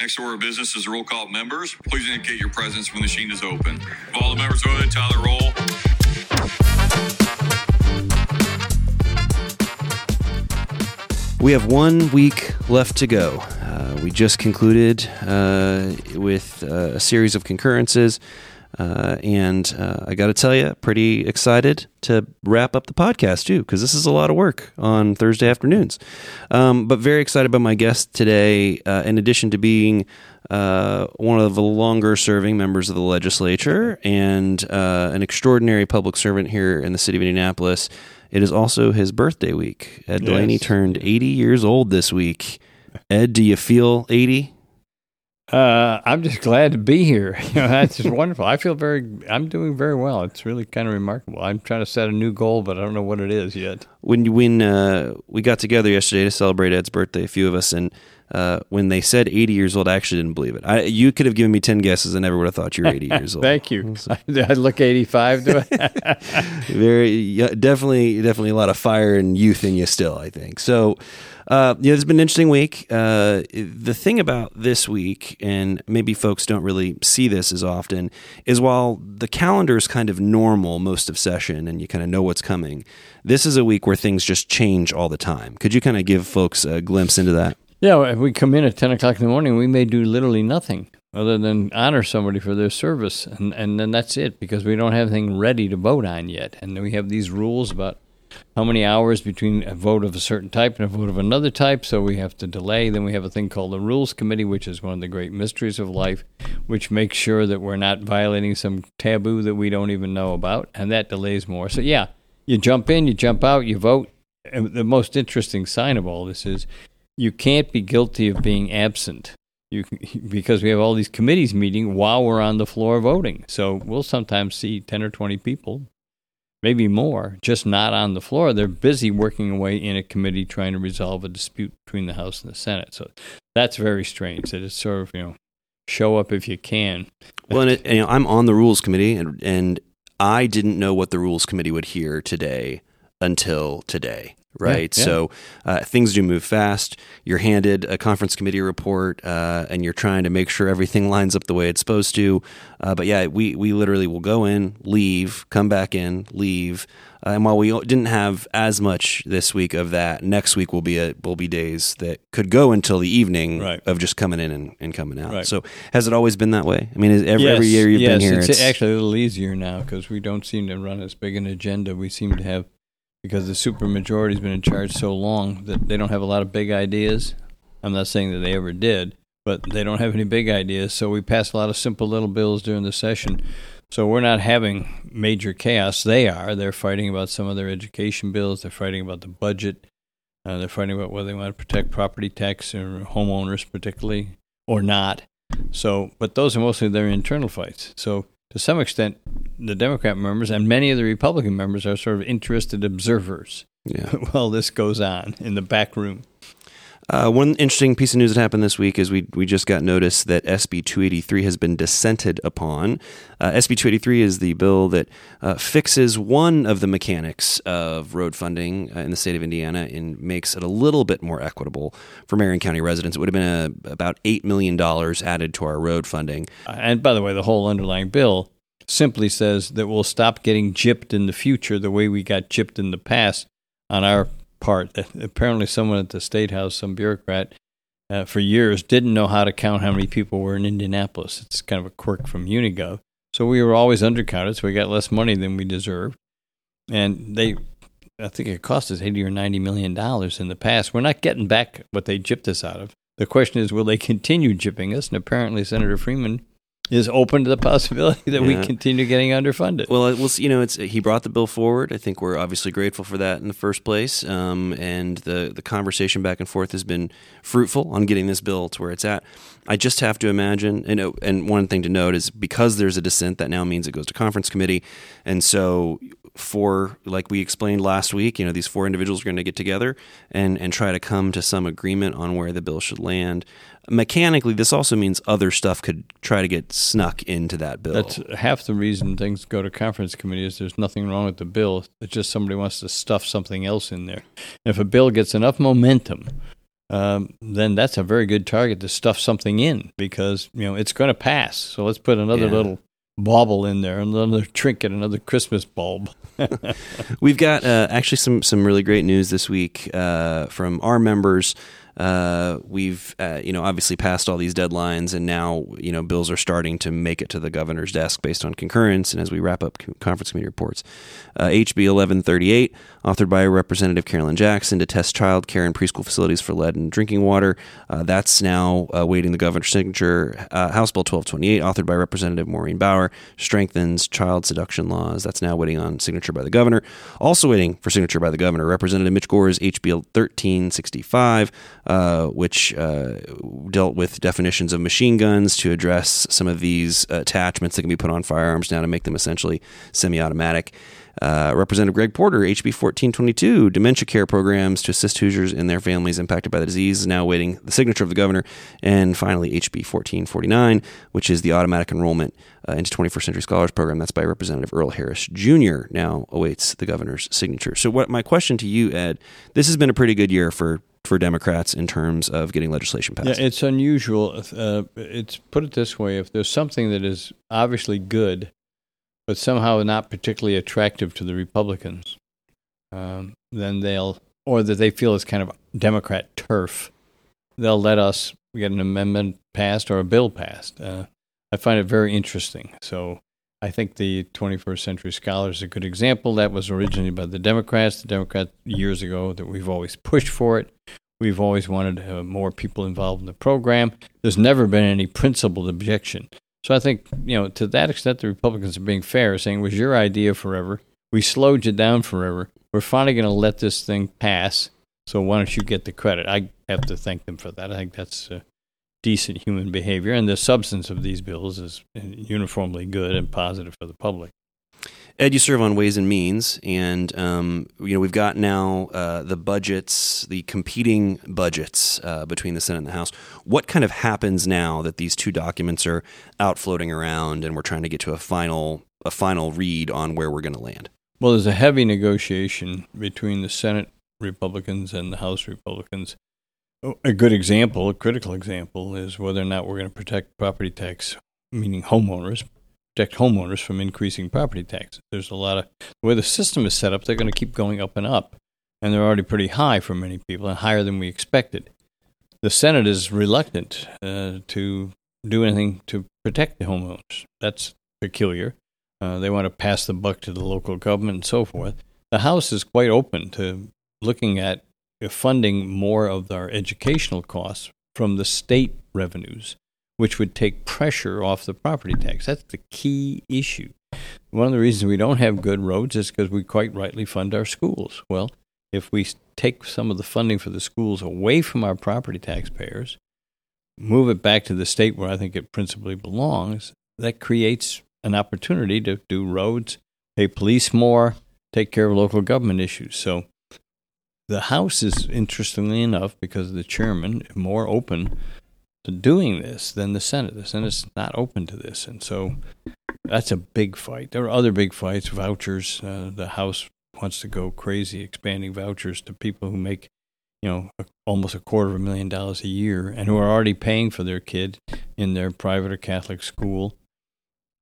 Next order of business is roll call members. Please indicate your presence when the machine is open. If all the members voted, Tyler roll. We have one week left to go. Uh, we just concluded uh, with uh, a series of concurrences. Uh, and uh, I got to tell you, pretty excited to wrap up the podcast too, because this is a lot of work on Thursday afternoons. Um, but very excited about my guest today. Uh, in addition to being uh, one of the longer serving members of the legislature and uh, an extraordinary public servant here in the city of Indianapolis, it is also his birthday week. Ed Yes. DeLaney turned 80 years old this week. Ed, do you feel 80? Uh, I'm just glad to be here. You know, that's just wonderful. I feel very, I'm doing very well. It's really kind of remarkable. I'm trying to set a new goal, but I don't know what it is yet. when when uh, we got together yesterday to celebrate Ed's birthday, a few of us, and uh, when they said 80 years old, I actually didn't believe it. I, you could have given me 10 guesses, and never would have thought you were 80 years old. Thank you. I look 85, do I? Very, yeah, definitely, definitely a lot of fire and youth in you still. I think so. Uh, yeah, it's been an interesting week. Uh, the thing about this week, and maybe folks don't really see this as often, is while the calendar is kind of normal most of session, and you kind of know what's coming. This is a week where things just change all the time. Could you kind of give folks a glimpse into that? Yeah, if we come in at 10 o'clock in the morning, we may do literally nothing other than honor somebody for their service. And, and then that's it because we don't have anything ready to vote on yet. And we have these rules about how many hours between a vote of a certain type and a vote of another type, so we have to delay. Then we have a thing called the Rules Committee, which is one of the great mysteries of life, which makes sure that we're not violating some taboo that we don't even know about, and that delays more. So, yeah, you jump in, you jump out, you vote. And the most interesting sign of all this is you can't be guilty of being absent. You, because we have all these committees meeting while we're on the floor voting. So we'll sometimes see 10 or 20 people maybe more, just not on the floor. They're busy working away in a committee trying to resolve a dispute between the House and the Senate. So that's very strange. That it's sort of, you know, show up if you can. Well, and it, and, you know, I'm on the rules committee, and, and I didn't know what the rules committee would hear today until today. Right. Yeah, yeah. So uh, things do move fast. You're handed a conference committee report, uh, and you're trying to make sure everything lines up the way it's supposed to. Uh, but yeah, we, we literally will go in, leave, come back in, leave. Uh, and while we didn't have as much this week of that, next week will be a, will be days that could go until the evening Right. of just coming in and, and coming out. Right. So has it always been that way? I mean, is every, every year you've yes, been here, It's, actually a little easier now because we don't seem to run as big an agenda. We seem to have, because the supermajority's been in charge so long that they don't have a lot of big ideas. I'm not saying that they ever did, but they don't have any big ideas. So we pass a lot of simple little bills during the session. So we're not having major chaos. They are. They're fighting about some of their education bills. They're fighting about the budget. Uh, they're fighting about whether they want to protect property tax or homeowners, particularly, or not. So, but those are mostly their internal fights. So, to some extent, the Democrat members and many of the Republican members are sort of interested observers yeah. while this goes on in the back room. Uh, one interesting piece of news that happened this week is we we just got notice that SB 283 has been dissented upon. Uh, SB 283 is the bill that uh, fixes one of the mechanics of road funding uh, in the state of Indiana and makes it a little bit more equitable for Marion County residents. It would have been a, about eight million dollars added to our road funding. Uh, And by the way, the whole underlying bill simply says that we'll stop getting gypped in the future the way we got gypped in the past on our part. Apparently, someone at the State House, some bureaucrat, uh, for years didn't know how to count how many people were in Indianapolis. It's kind of a quirk from Unigov. So we were always undercounted, so we got less money than we deserved. And they, I think it cost us 80 or 90 million dollars in the past. We're not getting back what they gypped us out of. The question is, will they continue gypping us? And apparently, Senator Freeman is open to the possibility that Yeah. we continue getting underfunded. Well, it was you know, it's he brought the bill forward. I think we're obviously grateful for that in the first place. Um, and the the conversation back and forth has been fruitful on getting this bill to where it's at. I just have to imagine, you know, and one thing to note is because there's a dissent, that now means it goes to conference committee, and so for like we explained last week, you know, these four individuals are going to get together and and try to come to some agreement on where the bill should land. Mechanically, this also means other stuff could try to get snuck into that bill. That's half the reason things go to conference committee is there's nothing wrong with the bill. It's just somebody wants to stuff something else in there. And if a bill gets enough momentum um, then that's a very good target to stuff something in because you know it's going to pass. So let's put another Yeah. little bauble in there, another trinket, another Christmas bulb. We've got uh, actually some some really great news this week uh, from our members. Uh, we've uh, you know obviously passed all these deadlines, and now you know bills are starting to make it to the governor's desk based on concurrence. And as we wrap up conference committee reports, uh, HB 1138, authored by Representative Carolyn Jackson, to test child care and preschool facilities for lead in drinking water. Uh, that's now awaiting the governor's signature. Uh, House Bill 1228, authored by Representative Maureen Bauer, strengthens child seduction laws. That's now waiting on signature by the governor. Also waiting for signature by the governor, Representative Mitch Gore's HB 1365, uh, which uh, dealt with definitions of machine guns to address some of these attachments that can be put on firearms now to make them essentially semi-automatic. Uh, Representative Greg Porter, HB 1422, dementia care programs to assist Hoosiers and their families impacted by the disease, is now awaiting the signature of the governor. And finally, HB 1449, which is the automatic enrollment uh, into 21st Century Scholars Program. That's by Representative Earl Harris Jr. Now awaits the governor's signature. So, what my question to you, Ed? This has been a pretty good year for for Democrats in terms of getting legislation passed. Yeah, it's unusual. Uh, it's put it this way: if there's something that is obviously good, but somehow not particularly attractive to the Republicans, um, then they'll, or that they feel is kind of Democrat turf, they'll let us get an amendment passed or a bill passed. Uh, I find it very interesting. So I think the 21st Century Scholar is a good example. That was originally by the Democrats. The Democrats years ago that we've always pushed for it. We've always wanted uh, more people involved in the program. There's never been any principled objection. So I think, you know, to that extent, the Republicans are being fair, saying it was your idea forever. We slowed you down forever. We're finally going to let this thing pass. So why don't you get the credit? I have to thank them for that. I think that's uh, decent human behavior. And the substance of these bills is uh, uniformly good and positive for the public. Ed, you serve on Ways and Means, and um, you know we've got now uh, the budgets, the competing budgets uh, between the Senate and the House. What kind of happens now that these two documents are out floating around, and we're trying to get to a final a final read on where we're going to land? Well, there's a heavy negotiation between the Senate Republicans and the House Republicans. A good example, a critical example, is whether or not we're going to protect property tax, meaning homeowners, protect homeowners from increasing property taxes. There's a lot of the way the system is set up, they're going to keep going up and up, and they're already pretty high for many people and higher than we expected. The Senate is reluctant uh, to do anything to protect the homeowners. That's peculiar. Uh, they want to pass the buck to the local government and so forth. The House is quite open to looking at funding more of our educational costs from the state revenues, which would take pressure off the property tax. That's the key issue. One of the reasons we don't have good roads is because we quite rightly fund our schools. Well, if we take some of the funding for the schools away from our property taxpayers, move it back to the state where I think it principally belongs, that creates an opportunity to do roads, pay police more, take care of local government issues. So the House is, interestingly enough, because of the chairman, more open doing this than the Senate. The Senate's not open to this. And so that's a big fight. There are other big fights, vouchers. Uh, the House wants to go crazy expanding vouchers to people who make, you know, a, almost a quarter of a million dollars a year and who are already paying for their kid in their private or Catholic school.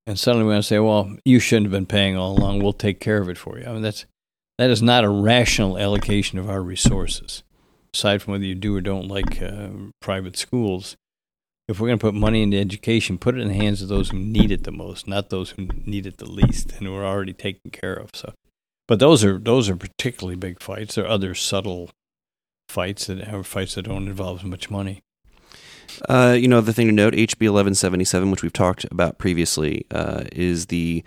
And suddenly we want to say, well, you shouldn't have been paying all along. We'll take care of it for you. I mean, that's that is not a rational allocation of our resources. Aside from whether you do or don't like uh, private schools, if we're going to put money into education, put it in the hands of those who need it the most, not those who need it the least and who are already taken care of. So, but those are those are particularly big fights. There are other subtle fights that are fights that don't involve much money. Uh, you know, the thing to note, HB 1177, which we've talked about previously, uh, is the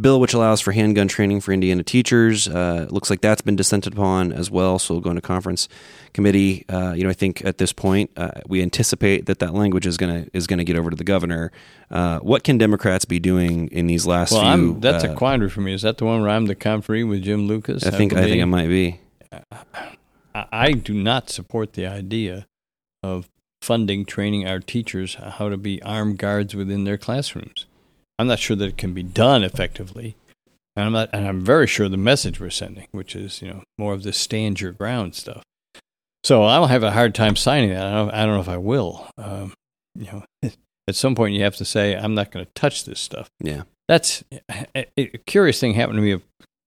bill which allows for handgun training for Indiana teachers. Uh, it looks like that's been dissented upon as well, so we'll go into conference committee. Uh, you know, I think at this point uh, we anticipate that that language is gonna is gonna get over to the governor. Uh, what can Democrats be doing in these last Well, few? I'm, that's a quandary for me. Is that the one where I'm the conferee with Jim Lucas? I think That I think it might be. I, I do not support the idea of funding training our teachers how to be armed guards within their classrooms. I'm not sure that it can be done effectively. And I'm not and I'm very sure the message we're sending, which is, you know, more of the stand your ground stuff. So I'll have a hard time signing that. I don't, I don't know if I will. Um, you know, at some point you have to say, I'm not going to touch this stuff. Yeah. That's a, a curious thing happened to me a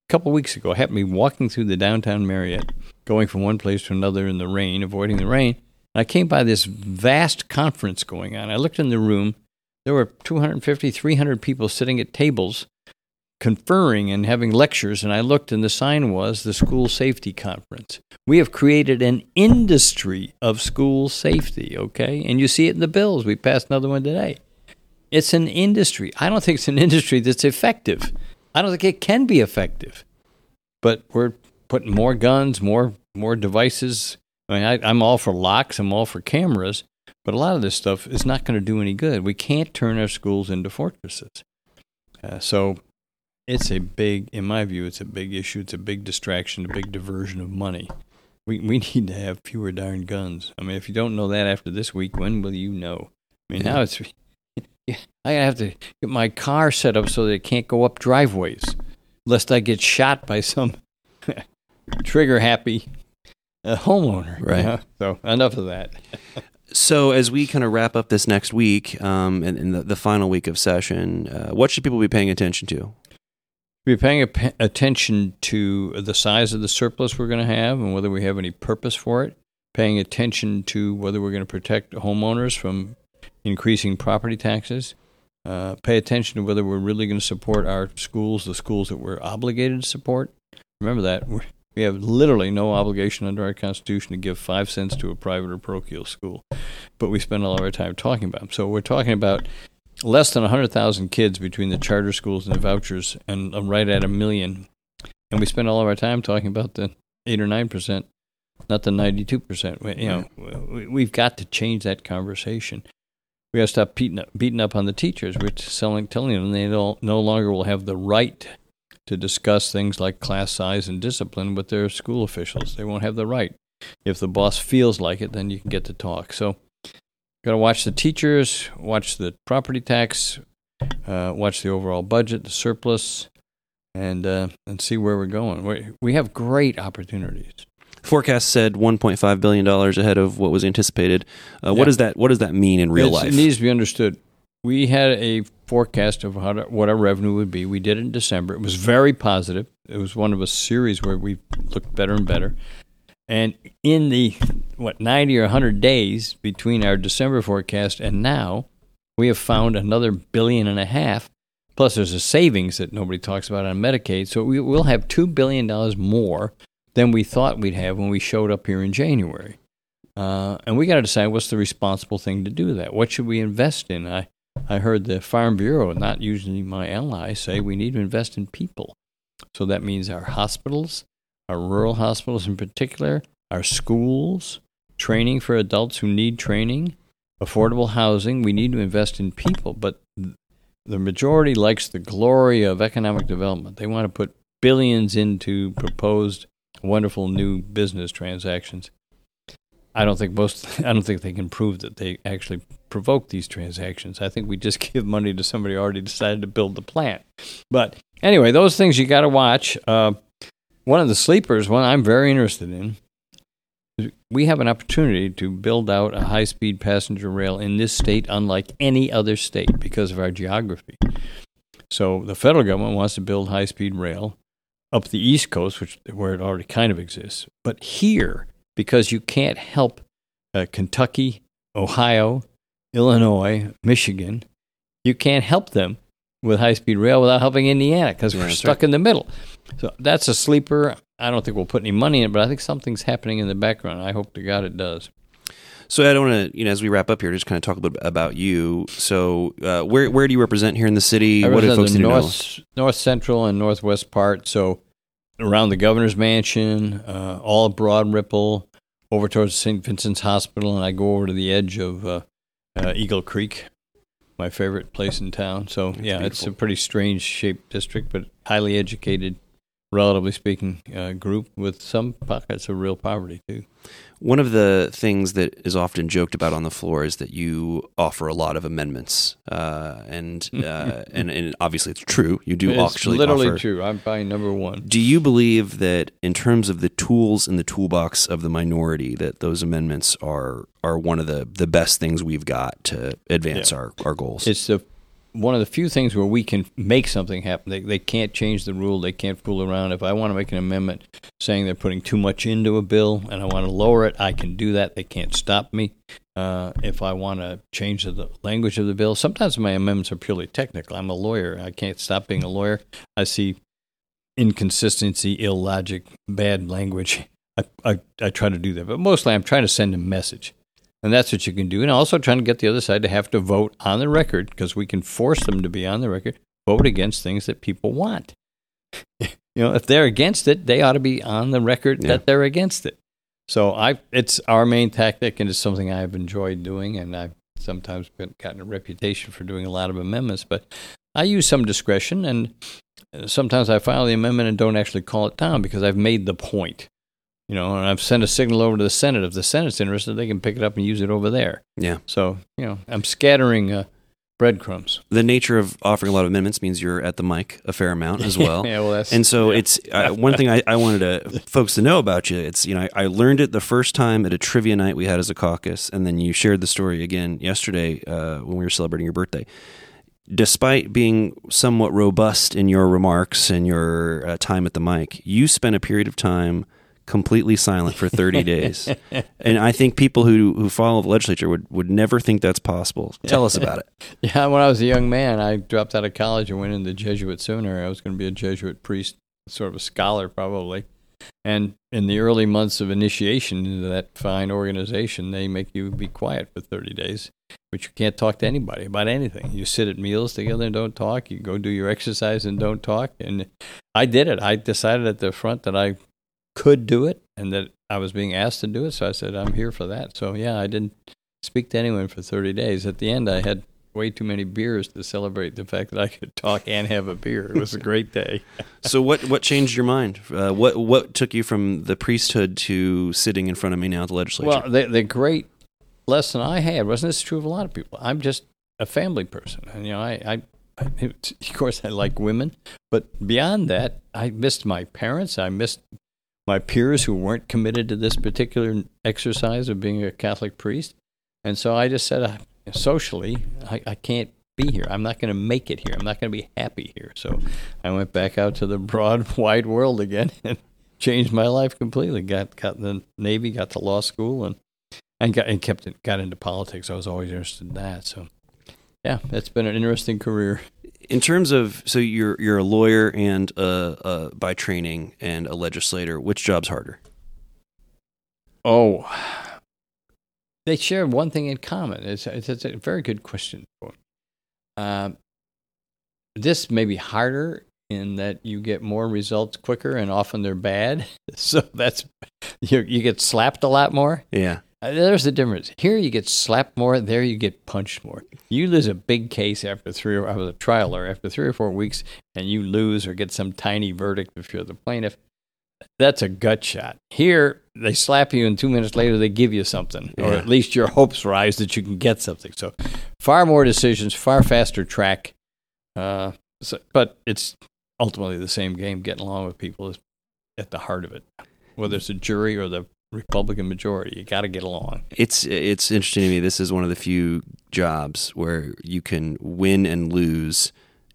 couple weeks ago. It happened to me walking through the downtown Marriott, going from one place to another in the rain, avoiding the rain. I came by this vast conference going on. I looked in the room. There were 250, 300 people sitting at tables conferring and having lectures, and I looked, and the sign was the School Safety Conference. We have created an industry of school safety, okay? And you see it in the bills. We passed another one today. It's an industry. I don't think it's an industry that's effective. I don't think it can be effective. But we're putting more guns, more more devices. I mean, I, I'm all for locks. I'm all for cameras. But a lot of this stuff is not going to do any good. We can't turn our schools into fortresses. Uh, so it's a big, in my view, it's a big issue. It's a big distraction, a big diversion of money. We we need to have fewer darn guns. I mean, if you don't know that after this week, when will you know? I mean, now it's I have to get my car set up so that it can't go up driveways, lest I get shot by some trigger happy uh, homeowner. Right. you know? So enough of that. So as we kind of wrap up this next week, um, and, and the, the final week of session, uh, what should people be paying attention to? Be paying a, attention to the size of the surplus we're going to have and whether we have any purpose for it. Paying attention to whether we're going to protect homeowners from increasing property taxes. Uh, pay attention to whether we're really going to support our schools, the schools that we're obligated to support. Remember that we're, we have literally no obligation under our Constitution to give five cents to a private or parochial school, but we spend all of our time talking about them. So we're talking about less than 100,000 kids between the charter schools and the vouchers, and uh, right at a million. And we spend all of our time talking about the 8 or 9%, not the 92%. You know, we've got to change that conversation. We got to stop beating up, beating up on the teachers. We're selling, telling them they don't, no longer will have the right to discuss things like class size and discipline with their school officials. They won't have the right. If the boss feels like it, then you can get to talk. So, got to watch the teachers, watch the property tax, uh, watch the overall budget, the surplus, and uh, and see where we're going. We we have great opportunities. Forecast said 1.5 billion dollars ahead of what was anticipated. Uh, What does that What does that mean in real It's- life? It needs to be understood. We had a forecast of how to, what our revenue would be. We did it in December. It was very positive. It was one of a series where we looked better and better. And in the what ninety or hundred days between our December forecast and now, we have found another billion and a half. Plus, there's a savings that nobody talks about on Medicaid. So we will have two billion dollars more than we thought we'd have when we showed up here in January. Uh, and we got to decide what's the responsible thing to do that. What should we invest in? I I heard the Farm Bureau, not usually my ally, say we need to invest in people. So that means our hospitals, our rural hospitals in particular, our schools, training for adults who need training, affordable housing. We need to invest in people, but the majority likes the glory of economic development. They want to put billions into proposed wonderful new business transactions. I don't think most. I don't think they can prove that they actually provoke these transactions. I think we just give money to somebody who already decided to build the plant. But anyway, those things you got to watch. Uh, one of the sleepers, one I'm very interested in, we have an opportunity to build out a high-speed passenger rail in this state, unlike any other state, because of our geography. So the federal government wants to build high-speed rail up the East Coast, which where it already kind of exists, but here because you can't help uh, Kentucky, Ohio, Illinois, Michigan. You can't help them with high speed rail without helping Indiana because Yeah, we're stuck right. in the middle. So that's a sleeper. I don't think we'll put any money in it, but I think something's happening in the background. I hope to God it does. So I don't want to, you know, as we wrap up here, just kind of talk a little bit about you. So uh, where where do you represent here in the city? What do folks the need to know? north, north central and northwest part. So around the governor's mansion, uh, all Broad Ripple, over towards St. Vincent's Hospital, and I go over to the edge of uh, uh, Eagle Creek, my favorite place in town. So yeah, it's a pretty strange shaped district, but highly educated, relatively speaking, uh, group with some pockets of real poverty too. One of the things that is often joked about on the floor is that you offer a lot of amendments, uh, and, uh, and and obviously it's true. You do it's actually literally offer. true. I'm buying number one. Do you believe that, in terms of the tools in the toolbox of the minority, that those amendments are are one of the, the best things we've got to advance Yeah. our, our goals? It's the one of the few things where we can make something happen. They, they can't change the rule. They can't fool around. If I want to make an amendment saying they're putting too much into a bill and I want to lower it, I can do that. They can't stop me. Uh, if I want to change the language of the bill, sometimes my amendments are purely technical. I'm a lawyer. I can't stop being a lawyer. I see inconsistency, illogic, bad language. I, I, I try to do that. But mostly I'm trying to send a message. And that's what you can do. And also trying to get the other side to have to vote on the record because we can force them to be on the record, vote against things that people want. you know, if they're against it, they ought to be on the record Yeah. that they're against it. So I, it's our main tactic, and it's something I've enjoyed doing, and I've sometimes been, gotten a reputation for doing a lot of amendments. But I use some discretion, and uh, sometimes I file the amendment and don't actually call it down because I've made the point. You know, and I've sent a signal over to the Senate. If the Senate's interested, they can pick it up and use it over there. yeah. So, you know, I'm scattering uh, breadcrumbs. The nature of offering a lot of amendments means you're at the mic a fair amount as well. yeah, well, that's And so yeah. it's uh, one thing I, I wanted to, folks to know about you. It's you know I, I learned it the first time at a trivia night we had as a caucus, and then you shared the story again yesterday uh, when we were celebrating your birthday. Despite being somewhat robust in your remarks and your uh, time at the mic, you spent a period of time completely silent for 30 days. And I think people who, who follow the legislature would, would never think that's possible. Tell us about it. Yeah, when I was a young man, I dropped out of college and went into the Jesuit seminary. I was going to be a Jesuit priest, sort of a scholar probably. And in the early months of initiation into that fine organization, they make you be quiet for 30 days, but you can't talk to anybody about anything. You sit at meals together and don't talk. You go do your exercise and don't talk. And I did it. I decided at the front that I could do it and that I was being asked to do it. So I said, I'm here for that. So yeah, I didn't speak to anyone for 30 days. At the end, I had way too many beers to celebrate the fact that I could talk and have a beer. It was a great day. So what what changed your mind? Uh, what what took you from the priesthood to sitting in front of me now at the legislature? Well, the, the great lesson I had wasn't this true of a lot of people. I'm just a family person, and you know, I, I, I of course I like women, but beyond that, I missed my parents. I missed my peers who weren't committed to this particular exercise of being a Catholic priest, and so I just said, uh, socially, I, I can't be here. I'm not going to make it here. I'm not going to be happy here. So I went back out to the broad, wide world again and changed my life completely. Got got in the Navy, got to law school, and and got and kept it, got into politics. I was always interested in that. So yeah, it's been an interesting career. In terms of so you're you're a lawyer and uh, uh, by training and a legislator. Which job's harder? Oh, they share one thing in common. It's, it's, it's a very good question. Um, this may be harder in that you get more results quicker, and often they're bad. So that's you, you get slapped a lot more. Yeah, Uh, There's the difference. Here you get slapped more. There you get punched more. You lose a big case after three or I was a trial lawyer after three or four weeks, and you lose or get some tiny verdict if you're the plaintiff. That's a gut shot. Here they slap you, and two minutes later they give you something, or at least your hopes rise that you can get something. So far more decisions, far faster track. Uh, so, but it's ultimately the same game. Getting along with people is at the heart of it, whether it's a jury or the Republican majority. You got to get along. it's it's interesting to me. This is one of the few jobs where you can win and lose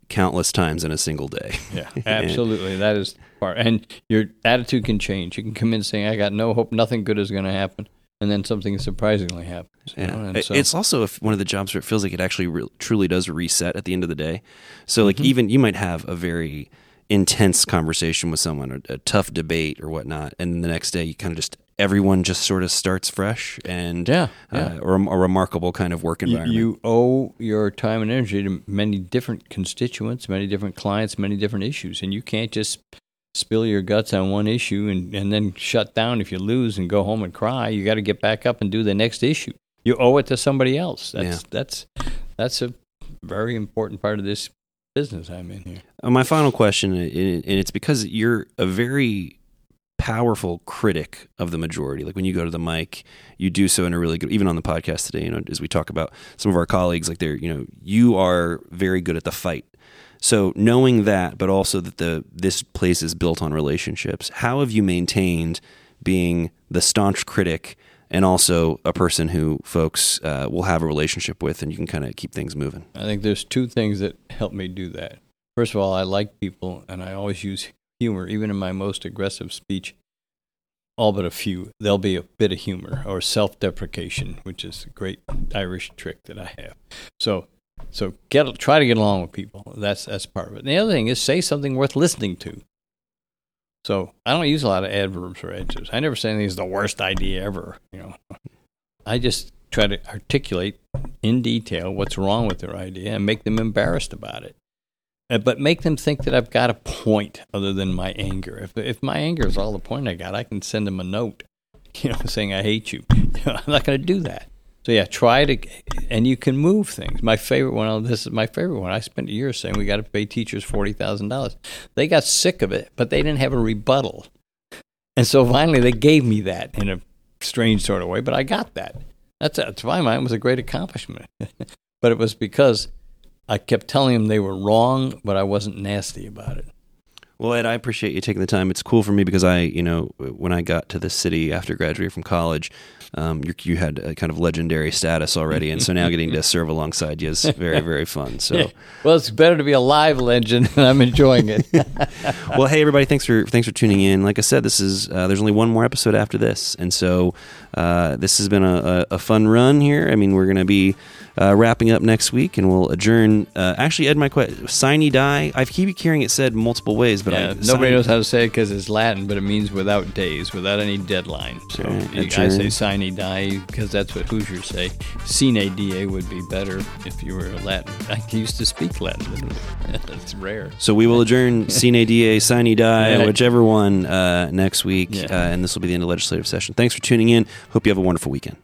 countless times in a single day. Yeah, absolutely. that is part. And your attitude can change. You can come in saying, "I got no hope. Nothing good is going to happen," and then something surprisingly happens. you know, and so- It's also if- one of the jobs where it feels like it actually re- truly does reset at the end of the day. So, like, Mhm. even you might have a very intense conversation with someone, a tough debate or whatnot, and the next day you kind of just everyone just sort of starts fresh and yeah, uh, yeah. or a, a remarkable kind of work environment. you owe your time and energy to many different constituents, many different clients, many different issues, and you can't just spill your guts on one issue and, and then shut down if you lose and go home and cry. You got to get back up and do the next issue. You owe it to somebody else. That's that's that's a very important part of this business I'm in here. Uh, my final question, and it's because you're a very powerful critic of the majority. Like when you go to the mic, you do so in a really good. Even on the podcast today, you know, as we talk about some of our colleagues, like they're, you know, you are very good at the fight. So knowing that, but also that the this place is built on relationships. How have you maintained being the staunch critic? and also a person who folks uh, will have a relationship with, and you can kind of keep things moving. I think there's two things that help me do that. First of all, I like people, and I always use humor, even in my most aggressive speech. All but a few. There'll be a bit of humor or self-deprecation, which is a great Irish trick that I have. So, so get try to get along with people. That's that's part of it. And the other thing is say something worth listening to. So I don't use a lot of adverbs or adjectives. I never say anything is the worst idea ever. You know, I just try to articulate in detail what's wrong with their idea and make them embarrassed about it. Uh, but make them think that I've got a point other than my anger. If if my anger is all the point I got, I can send them a note, you know, saying I hate you. I'm not going to do that. So yeah, try to, and you can move things. My favorite one. This is my favorite one. I spent a year saying we got to pay teachers forty thousand dollars. They got sick of it, but they didn't have a rebuttal, and so finally they gave me that in a strange sort of way. But I got that. That's to my mind was a great accomplishment. but it was because I kept telling them they were wrong, but I wasn't nasty about it. Well, Ed, I appreciate you taking the time. It's cool for me because I, you know, when I got to this city after graduating from college, um, you had a kind of legendary status already, and so now getting to serve alongside you is very, very fun. So, well, it's better to be a live legend, and I'm enjoying it. well, hey everybody, thanks for thanks for tuning in. Like I said, this is uh, there's only one more episode after this, and so uh, this has been a, a, a, fun run here. I mean, we're going to be uh, wrapping up next week, and we'll adjourn. Uh, actually, Ed, my question, sine die. I keep hearing it said multiple ways, but yeah, I, nobody knows how to say it because it's Latin, but it means without days, without any deadline. So right, I say sine die because that's what Hoosiers say. Sine die would be better if you were Latin. I used to speak Latin. That's rare. So we will adjourn sine die, sine die, whichever one uh, next week, yeah. uh, and this will be the end of legislative session. Thanks for tuning in. Hope you have a wonderful weekend.